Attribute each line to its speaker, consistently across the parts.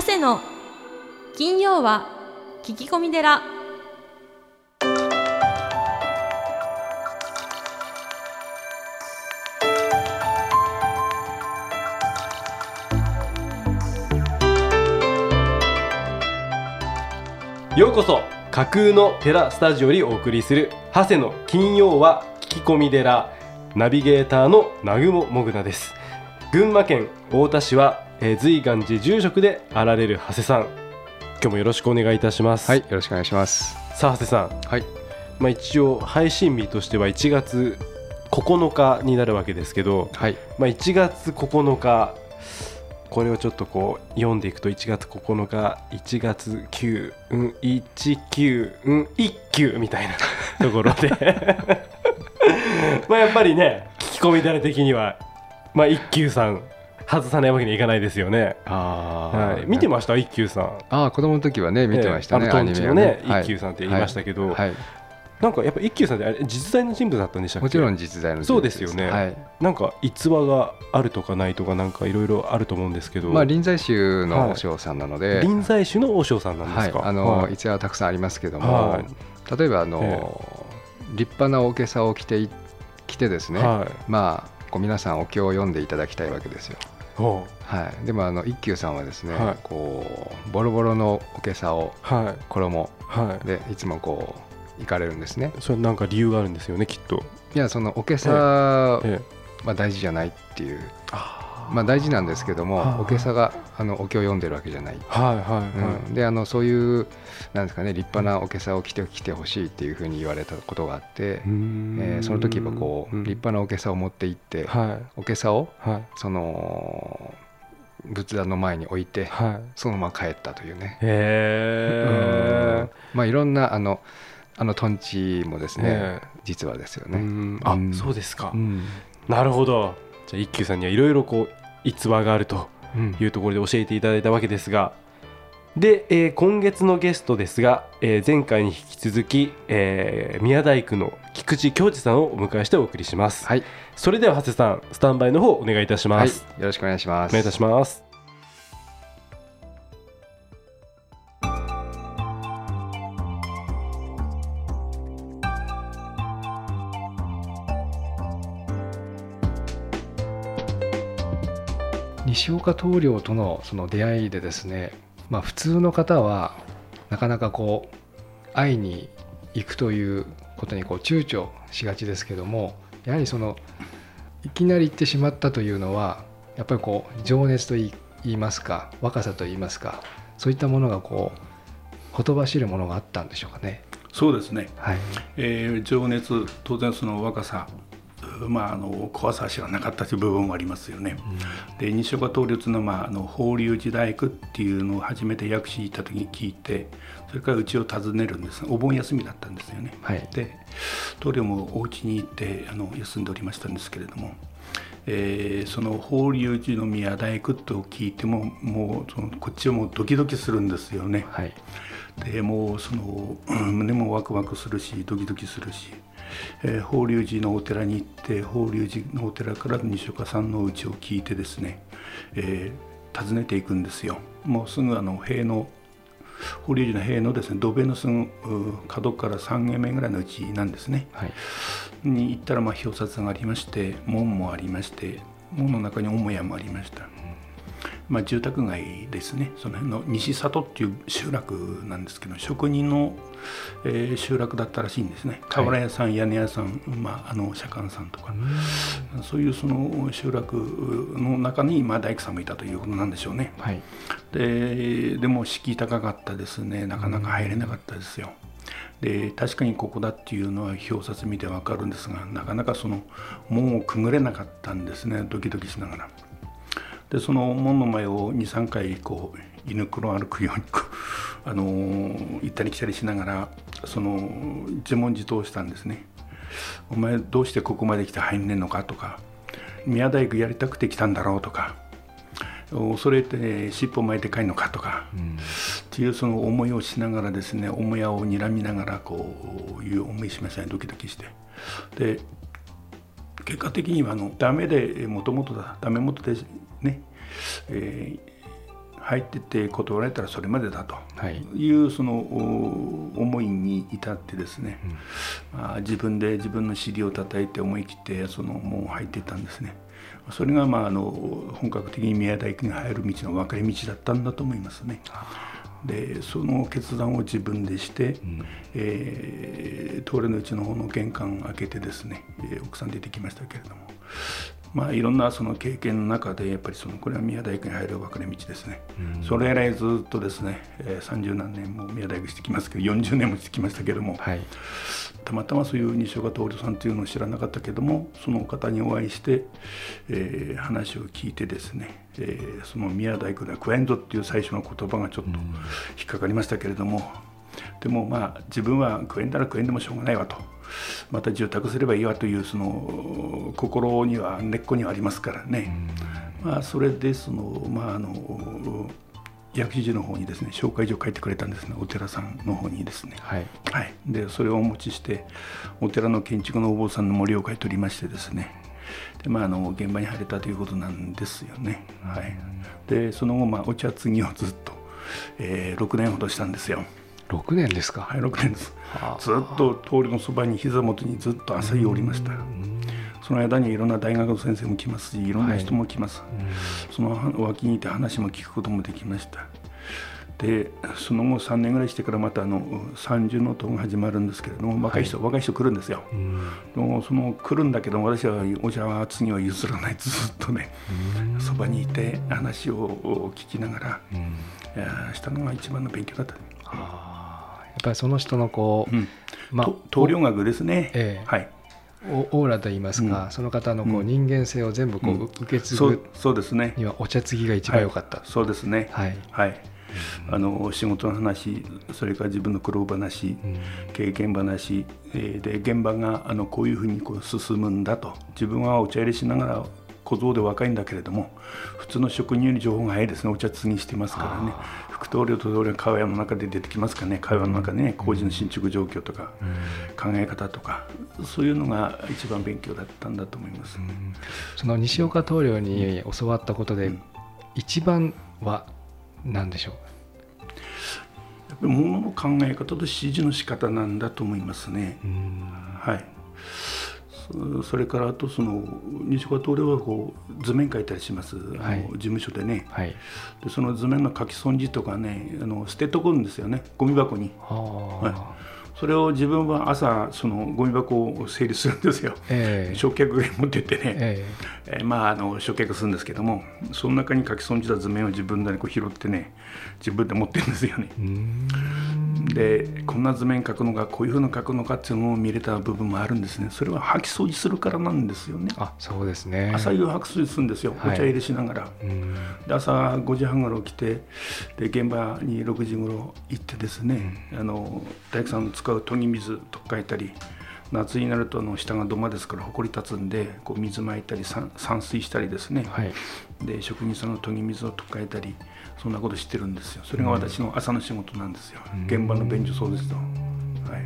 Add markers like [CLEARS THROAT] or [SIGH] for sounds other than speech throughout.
Speaker 1: 長谷の金曜は聞き込み寺。
Speaker 2: ようこそ架空の寺スタジオにお送りする長谷の金曜は聞き込み寺ナビゲーターの南雲もぐなです。群馬県太田市は、えー、随願寺住職であられる長谷さん。今日もよろしくお願いいたします。
Speaker 3: はいよろしくお願いします。
Speaker 2: さあ長谷さん。
Speaker 3: はい。
Speaker 2: まあ一応配信日としては1月9日になるわけですけど、
Speaker 3: はい。
Speaker 2: まあ1月9日これをちょっとこう読んでいくと1月9日1月9うん19うん1休みたいな [LAUGHS] ところで。[LAUGHS] まあやっぱりね聞き込み誰的にはまあ一休さん外さないわけにはいかないですよね。
Speaker 3: ああ、
Speaker 2: はい、見てました？一休さん。
Speaker 3: ああ子供の時はね見てましたね、
Speaker 2: ええあのトンチのね一休さんって言いましたけど、
Speaker 3: はい、
Speaker 2: なんかやっぱ一休さんってあれ実在の人物だったんでしたっけ？
Speaker 3: もちろん実在の人
Speaker 2: そう
Speaker 3: 物
Speaker 2: ですよね。
Speaker 3: はい。
Speaker 2: なんか逸話があるとかないとかなんかいろいろあると思うんですけど、
Speaker 3: まあ臨済宗の和尚さんなので、
Speaker 2: 臨済宗の和尚さんなんですか、
Speaker 3: はい。あの、
Speaker 2: はい。
Speaker 3: 逸話はたくさんありますけども、
Speaker 2: はい。
Speaker 3: 例えばあの、立派なおけさを着てい着てですね、
Speaker 2: はい。
Speaker 3: まあこう皆さんお経を読んでいただきたいわけですよ。
Speaker 2: ほ
Speaker 3: はい、でもあの一休さんはですね、
Speaker 2: はい。
Speaker 3: こうボロボロのおけさを
Speaker 2: うはい。
Speaker 3: 衣。
Speaker 2: はい。
Speaker 3: でいつもこう行かれるんですね。
Speaker 2: それなんか理由があるんですよねきっと、
Speaker 3: いやそのおけさは
Speaker 2: え。え
Speaker 3: 大事じゃないっていう、
Speaker 2: あ
Speaker 3: まあ大事なんですけども、
Speaker 2: はい。
Speaker 3: おけさがあのお経を読んでるわけじゃない。
Speaker 2: はいはいはい、
Speaker 3: うん、であのそういうなんですかね立派なおけさを着てきてほしいっていうふうに言われたことがあって、えーその時はこう
Speaker 2: うん。
Speaker 3: 立派なおけさを持って行って、
Speaker 2: はい。
Speaker 3: おけさを
Speaker 2: はい。
Speaker 3: その仏壇の前に置いて
Speaker 2: はい。
Speaker 3: そのまま帰ったというね、
Speaker 2: へえ
Speaker 3: まあいろんなあのあのトンチもですね、
Speaker 2: え
Speaker 3: 実はですよ
Speaker 2: う
Speaker 3: ね。
Speaker 2: ん。あ、
Speaker 3: うん。
Speaker 2: そうですか、
Speaker 3: うん。
Speaker 2: なるほど。じゃあ一休さんにはいろいろこう逸話があると
Speaker 3: うん。
Speaker 2: いうところで教えていただいたわけですが。で、えー今月のゲストですが、えー前回に引き続き、えー宮大工の菊池京二さんをお迎えしてお送りします、
Speaker 3: はい、
Speaker 2: それでは長谷さんスタンバイの方お願いいたし
Speaker 3: はい、よ
Speaker 2: ます、
Speaker 3: ろしくお願いします。
Speaker 2: お願いいたします
Speaker 3: 西岡棟梁とのその出会いでですね、まあ、普通の方はなかなかこう会いに行くということにこう躊躇しがちですけどもやはりそのいきなり行ってしまったというのはやっぱりこう情熱といい言いますか若さといいますかそういったものがこうほとばしるものがあったんでしょうかね。
Speaker 4: そうですね、
Speaker 3: はい、
Speaker 4: えー情熱当然その若さまあ、あの怖さは知らなかったという部分もありますよね。で西岡統律の,、まあ、あの法隆寺大工っていうのを初めて薬師行った時に聞いてそれからうちを訪ねるんですお盆休みだったんですよね。
Speaker 3: はい
Speaker 4: で棟梁もお家に行ってあの休んでおりましたんですけれども、えーその法隆寺の宮大工と聞いてももうそのこっちはもうドキドキするんですよね。
Speaker 3: はい
Speaker 4: でもうそのうん胸もワクワクするしドキドキするし、えー法隆寺のお寺に行って法隆寺のお寺から西岡さんの家を聞いてですね、えー訪ねていくんですよ。もうすぐあの塀の法隆寺の塀のですね土塀のすぐう角から3軒目ぐらいのうちなんですね。
Speaker 3: はい。
Speaker 4: に行ったらまあ表札がありまして門もありまして門の中に母屋もありました、まあ、住宅街ですね。その辺の西里っていう集落なんですけど職人の、えー集落だったらしいんですね。瓦屋さん、屋根屋さん、まあ、あの左官さんとか、そういうその集落の中に、まあ、大工さんもいたということなんでしょうね。
Speaker 3: はい。
Speaker 4: ででも敷居高かったですね。なかなか入れなかったですよ。で確かにここだっていうのは表札見てわかるんですがなかなかその門をくぐれなかったんですね。ドキドキしながら。でその門の前を23回こう犬黒歩くように、[LAUGHS] あの行ったり来たりしながらその自問自答したんですね。お前どうしてここまで来て入んねんのかとか宮大工やりたくて来たんだろうとか恐れて尻尾巻いて帰るのかとか、っていうその思いをしながらですね母屋を睨みながらこういう思いしましたねドキドキして。で結果的にはあのダメでもともとだダメ元でね、えー入ってて断られたらそれまでだと
Speaker 3: はい。
Speaker 4: いうそのお思いに至ってですね、まあ、自分で自分の尻を叩いて思い切ってその門を入っていったんですね。それがまああの本格的に宮大工に入る道の分かれ道だったんだと思いますね。でその決断を自分でして、えー、通りのうちの方の玄関開けてですね、えー奥さん出てきましたけれどもまあいろんなその経験の中でやっぱりそのこれは宮大工に入る分かれ道ですね、それ以来ずっとですね、えー、30何年も宮大工してきますけど40年もしてきましたけども、
Speaker 3: はい。
Speaker 4: たまたまそういう西岡徹さんというのを知らなかったけどもその方にお会いして、えー話を聞いてですね、えーその宮大工ではクエンドっていう最初の言葉がちょっと引っかかりましたけれども、でもまあ自分はクエンだらクエンでもしょうがないわとまた住宅すればいいわというその心には根っこにはありますからね、まあ、それでそのまああの薬師寺の方にですね紹介状を書いてくれたんですねお寺さんの方にですね。
Speaker 3: はい。
Speaker 4: はい、でそれをお持ちしてお寺の建築のお坊さんの森を買い取りましてですね。で、まあ、あの現場に入れたということなんですよね。はい、でその後、まあ、お茶継ぎをずっと、えー6年ほどしたんですよ。
Speaker 3: 6年ですか、
Speaker 4: はい、6年です。
Speaker 3: はあ。
Speaker 4: ずっと通りのそばに膝元にずっと朝日をおりました。その間にいろんな大学の先生も来ますしいろんな人も来ます、その脇にいて話も聞くこともできました。でその後3年ぐらいしてからまたあの30の塔が始まるんですけれども若い人、若い人来るんですよ、でもその来るんだけど私はお茶は次は譲らない。ずっとねそばにいて話を聞きながら、いやしたのが一番の勉強だった、
Speaker 3: ぱりその人のこう、
Speaker 4: うん。
Speaker 3: まあ
Speaker 4: と棟梁学ですね、
Speaker 3: ええ。
Speaker 4: はい。
Speaker 3: おオーラといいますか、
Speaker 4: うん。
Speaker 3: その方のこう
Speaker 4: うん。
Speaker 3: 人間性を全部こう、
Speaker 4: うん。
Speaker 3: 受け継ぐ
Speaker 4: そうですね。
Speaker 3: にはお茶継ぎが一番良かった、
Speaker 4: はいそうですね。
Speaker 3: はい。
Speaker 4: はい、あの仕事の話それから自分の苦労話、経験話、えーで現場があのこういうふうにこう進むんだと。自分はお茶入れしながら小僧で若いんだけれども普通の職人より情報が早いですね。お茶継ぎしてますからね副棟梁と棟梁が会話の中で出てきますからね。会話の中でね工事の進捗状況とか、考え方とかそういうのが一番勉強だったんだと思います。
Speaker 3: その西岡棟梁に教わったことで、
Speaker 4: うん。
Speaker 3: 一番は何でしょ
Speaker 4: やっぱり物の考え方と指示の仕方なんだと思いますね。
Speaker 3: う、
Speaker 4: はい。そそれからあとその西岡棟梁はこう図面描いたりします、あの
Speaker 3: はい。
Speaker 4: 事務所でね。
Speaker 3: はい。
Speaker 4: でその図面の書き損じとかねあの捨てとくんですよね。ゴミ箱に。
Speaker 3: はあ、
Speaker 4: それを自分は朝そのゴミ箱を整理するんですよ。
Speaker 3: ええ。
Speaker 4: 焼却に持ってってね、
Speaker 3: え
Speaker 4: え。ーまああの焼却するんですけどもその中に書き損じた図面を自分でこう拾ってね自分で持ってるんですよね。でこんな図面描くのかこういうふうに描くのかっていうのを見れた部分もあるんですね。それは掃き掃除するからなんですよね。
Speaker 3: あそうですね。
Speaker 4: 朝夕掃き掃除するんですよ、
Speaker 3: はい。
Speaker 4: お茶入れしながら。
Speaker 3: うん。
Speaker 4: で朝5時半頃来てで現場に6時頃行ってですね、あの大工さんの使う研ぎ水とかいたり夏になるとあの下が土間ですからほこり立つんでこう水まいたり散散水したりですね、
Speaker 3: はい。
Speaker 4: で職人さんの研ぎ水をとかえたりそんなことしてるんですよ。それが私の朝の仕事なんですよ、現場の便所掃除と、はい、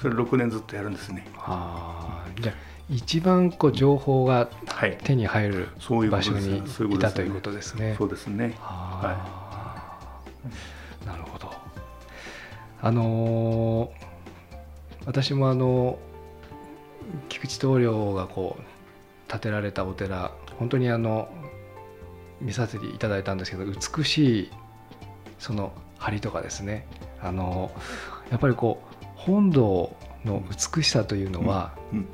Speaker 4: それ6年ずっとやるんですね。
Speaker 3: ああじゃあ一番こう情報が
Speaker 4: はい。
Speaker 3: 手に入る
Speaker 4: そういうこ
Speaker 3: 場所
Speaker 4: とです。
Speaker 3: に
Speaker 4: そういうことです
Speaker 3: いたということですね。
Speaker 4: そうですね。
Speaker 3: あー。なるほど。あのー私もあの菊池棟梁がこう建てられたお寺本当にあの見させていただいたんですけど美しいその梁とかですねあのやっぱりこう本堂の美しさというのは
Speaker 4: うん。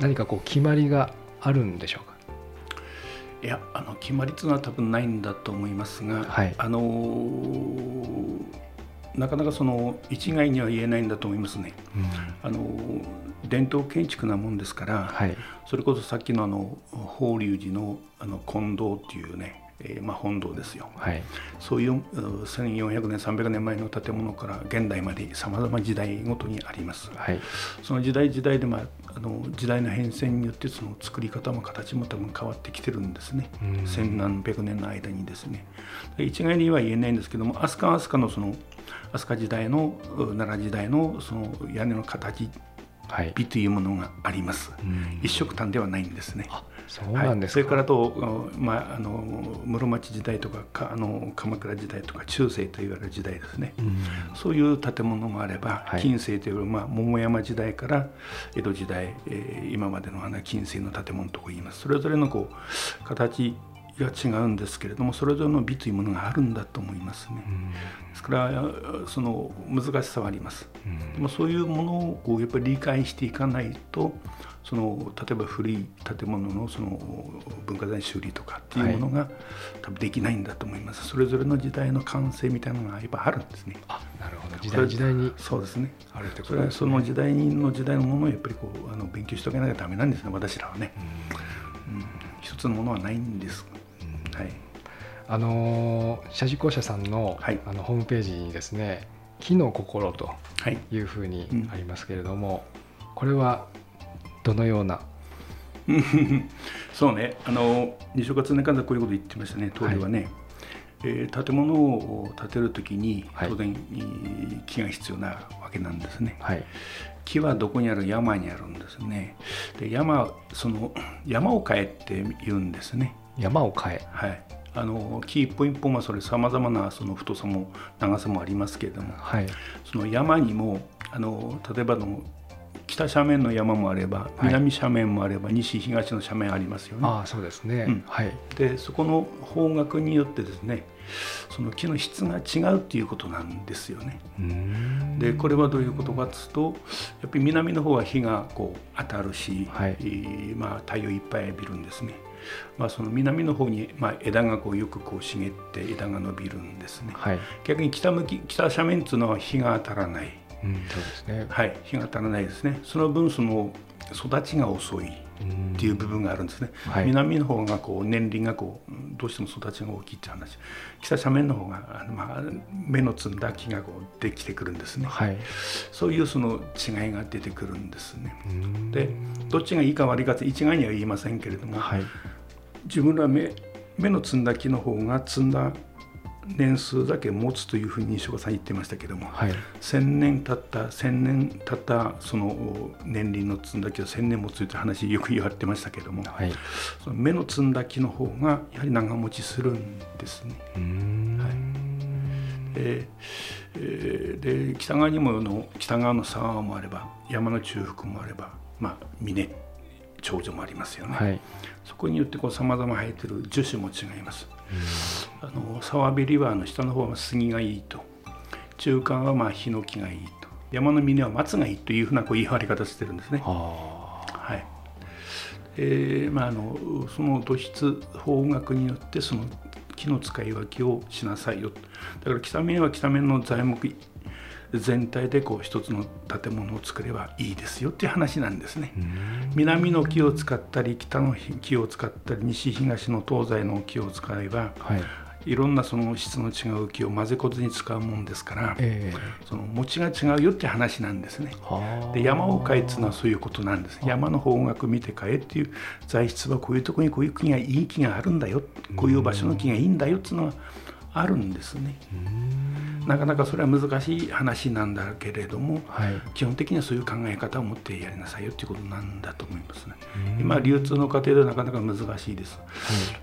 Speaker 3: 何かこう決まりがあるんでしょうか？
Speaker 4: いやあの決まりというのは多分ないんだと思いますが、
Speaker 3: はい。
Speaker 4: あのーなかなかその一概には言えないんだと思いますね。あのー伝統建築なもんですから、
Speaker 3: はい
Speaker 4: それこそさっきのあの法隆寺のあの金堂っていうね、えーまあ、本堂ですよ。
Speaker 3: はい
Speaker 4: そういうう1400年300年前の建物から現代までさまざま時代ごとにあります。
Speaker 3: はい
Speaker 4: その時代時代で、まあ、あの時代の変遷によってその作り方も形も多分変わってきてるんですね。
Speaker 3: うん
Speaker 4: 千何百年の間にですねで一概には言えないんですけども飛鳥は飛鳥のその飛鳥時代のう奈良時代のその屋根の形
Speaker 3: はい。
Speaker 4: 美というものがあります、
Speaker 3: うん。
Speaker 4: 一色単ではないんですね。
Speaker 3: あそうなんですか、
Speaker 4: はい、それからと、まあ、あの室町時代とかかあの鎌倉時代とか中世と言われる時代ですね、
Speaker 3: うん。
Speaker 4: そういう建物もあれば、
Speaker 3: はい。
Speaker 4: 近世という、まあ、桃山時代から江戸時代、えー今までのあの近世の建物とこ言います。それぞれのこう形が違うんですけれどもそれぞれの美というものがあるんだと思いますね。
Speaker 3: うん。
Speaker 4: ですからその難しさはあります。
Speaker 3: うん。
Speaker 4: でもそういうものをこうやっぱり理解していかないとその例えば古い建物のその文化財修理とかっていうものが、多分できないんだと思います。それぞれの時代の感性みたいなのがやっぱあるんですね。
Speaker 3: あなるほど。時代時代に。
Speaker 4: そうですね。
Speaker 3: あるってこ
Speaker 4: それはその時代の時代のものをやっぱりこうあの勉強しておかなきゃダメなんですね私らはね、うん、一つのものはないんです、はい。
Speaker 3: あのー社事公社さんの,、
Speaker 4: はい。
Speaker 3: あのホームページにですね「木の心」と
Speaker 4: はい。
Speaker 3: いうふうに
Speaker 4: うん。
Speaker 3: ありますけれども、これはどのような？[LAUGHS]
Speaker 4: そうね。あの西岡常和こういうこと言ってましたね。当時はね、えー建物を建てる時に
Speaker 3: はい。
Speaker 4: 当然、いい木が必要なわけなんですね。
Speaker 3: はい。
Speaker 4: 木はどこにある？山にあるんですね。で山その山を変えって言うんですね
Speaker 3: 山を変え。
Speaker 4: はい。あの木一本一本はそれさまざまなその太さも長さもありますけれども
Speaker 3: はい。
Speaker 4: その山にもあの例えばの北斜面の山もあれば
Speaker 3: はい。
Speaker 4: 南斜面もあれば、西東の斜面ありますよね。
Speaker 3: ああそうですね、
Speaker 4: うん。
Speaker 3: はい。
Speaker 4: でそこの方角によってですねその木の質が違うっていうことなんですよね。
Speaker 3: うーん。
Speaker 4: でこれはどういうことかというとやっぱり南の方は日がこう当たるし、
Speaker 3: はい。
Speaker 4: えーまあ、太陽いっぱい浴びるんですね。まあ、その南の方に、まあ、枝がこうよくこう茂って枝が伸びるんですね。
Speaker 3: はい、
Speaker 4: 逆に北向き北斜面っていうのは日が当たらない。
Speaker 3: うん、そうですね
Speaker 4: はい、日が当たらないですね。その分その育ちが遅いっていう部分があるんですね。
Speaker 3: はい
Speaker 4: 南の方がこう年輪がこうどうしても育ちが大きいっていう話。北斜面の方があのまあ芽の摘んだ木がこうできてくるんですね。
Speaker 3: はい
Speaker 4: そういうその違いが出てくるんですね。でどっちがいいか悪いかって一概には言いませんけれども、
Speaker 3: はい
Speaker 4: 自分ら芽芽の摘んだ木の方が摘んだ年数だけ持つというふうに西岡さん言ってましたけども、
Speaker 3: はい。
Speaker 4: 千年経った千年経ったその年輪の摘んだ木を千年持つという話よく言われてましたけども
Speaker 3: はい。
Speaker 4: その芽の摘んだ木の方がやはり長持ちするんですね。はい。でえーで北側にもの北側の沢もあれば山の中腹もあれば、まあ、峰長女もありますよね。
Speaker 3: はい
Speaker 4: そこによってさまざま生えてる樹種も違います。あの沢べりはあの下の方は杉がいいと中間はまあヒノキがいいと山の峰は松がいいというふうなこう言い張り方してるんですね。
Speaker 3: あ
Speaker 4: はいえーまあ、あのその土質方角によってその木の使い分けをしなさいよだから北面は北面の材木全体でこう一つの建物を作ればいいですよっていう話なんですね。南の木を使ったり北の木を使ったり西東の東西の木を使えば
Speaker 3: はい。
Speaker 4: いろんなその質の違う木を混ぜこずに使うもんですから
Speaker 3: え
Speaker 4: その持ちが違うよって話なんですね。で山を変えっていうのはそういうことなんです。山の方角見て変えっていう材質はこういうところにこういう木がいい木があるんだよ。こういう場所の木がいいんだよっていうのはあるんですね。なかなかそれは難しい話なんだけれども
Speaker 3: はい。
Speaker 4: 基本的にはそういう考え方を持ってやりなさいよっていうことなんだと思いますね。
Speaker 3: うん。
Speaker 4: 今流通の過程ではなかなか難しいです。
Speaker 3: はい。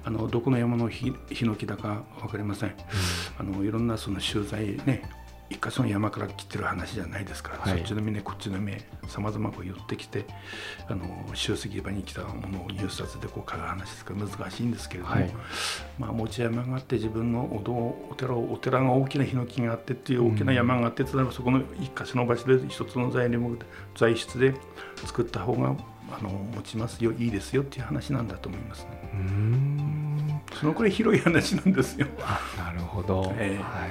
Speaker 4: あのどこの山のヒヒノキだか分かりません。あのいろんなその集材ね一箇所の山から切ってる話じゃないですから、
Speaker 3: はい。
Speaker 4: そっちの峰こっちの峰さまざまこう寄ってきてあの集積場に来たものを入札でこう買う話ですから難しいんですけれども、
Speaker 3: はい。
Speaker 4: まあ、持ち山があって自分のお堂お寺をお寺が大きなヒノキがあってっていう大きな山があって、例えばそこの一箇所の場所で一つの材料材質で作った方があの持ちますよいいですよっていう話なんだと思いますね。
Speaker 3: うーん
Speaker 4: そのくらい広い話なんですよ。
Speaker 3: あなるほど、
Speaker 4: ええ。
Speaker 3: はい、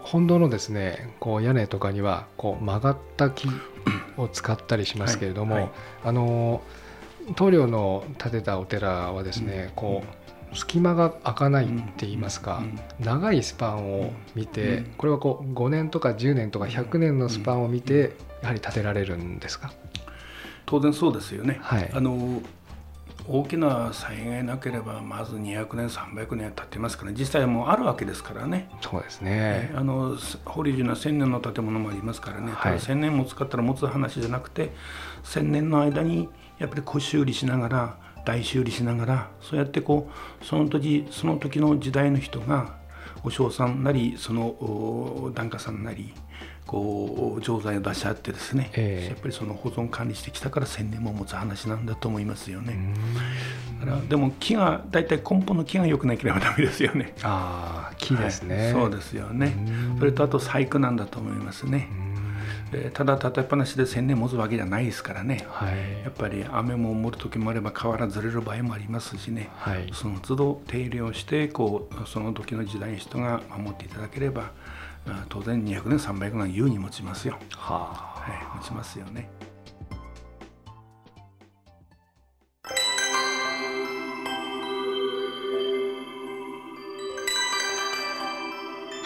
Speaker 3: 本堂のですねこう屋根とかにはこう曲がった木 [CLEARS THROAT] を使ったりしますけれども、
Speaker 4: はいはい。
Speaker 3: あの棟梁の建てたお寺はですね、こう隙間が開かないって言いますか、
Speaker 4: うん。
Speaker 3: 長いスパンを見て、
Speaker 4: うん。
Speaker 3: これはこう5年とか10年とか100年のスパンを見て、やはり建てられるんですか？
Speaker 4: 当然そうですよね。
Speaker 3: はい。
Speaker 4: あの大きな災害なければまず200年300年経ってますから実際もうあるわけですからね。
Speaker 3: そうですね。
Speaker 4: あの法隆寺の1000年の建物もありますからね、ただ1000年も使ったら持つ話じゃなくて1000年の間にやっぱり小修理しながら大修理しながらそうやってこうその時その時の時代の人がお嬢さんなりその檀家さんなりこう錠剤を出し合ってですね、えー、やっぱりその保存管理してきたから1,000年も持つ話なんだと思いますよね。だからでも木が大体根本の木が良くなければダメですよね。
Speaker 3: ああ木ですね、
Speaker 4: はい、そうですよね。それとあと細工なんだと思いますね。ただ立てっぱなしで1,000年持つわけじゃないですからね、はい、やっぱり雨も盛る時もあれば瓦ずれる場合もありますしね、はい、その都度手入れをしてこうその時の時代の人が守っていただければ当然200年300年優に持ちますよ。はあ、はい、持ちますよね。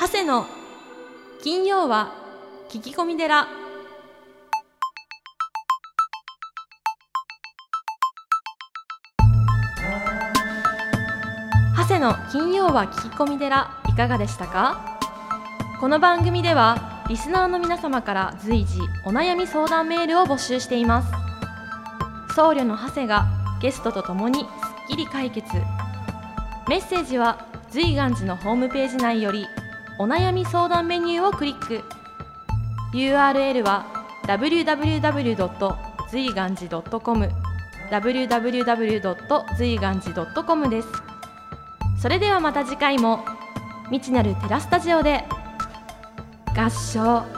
Speaker 1: 長谷の金曜は聞き込み寺長谷の金曜は聞き込み寺いかがでしたか？この番組ではリスナーの皆様から随時お悩み相談メールを募集しています僧侶の長谷がゲストとともにすっきり解決メッセージは随願寺のホームページ内よりお悩み相談メニューをクリック URL は www. 随願寺 .com www. 随願寺 .com ですそれではまた次回も未知なるテラスタジオで合唱。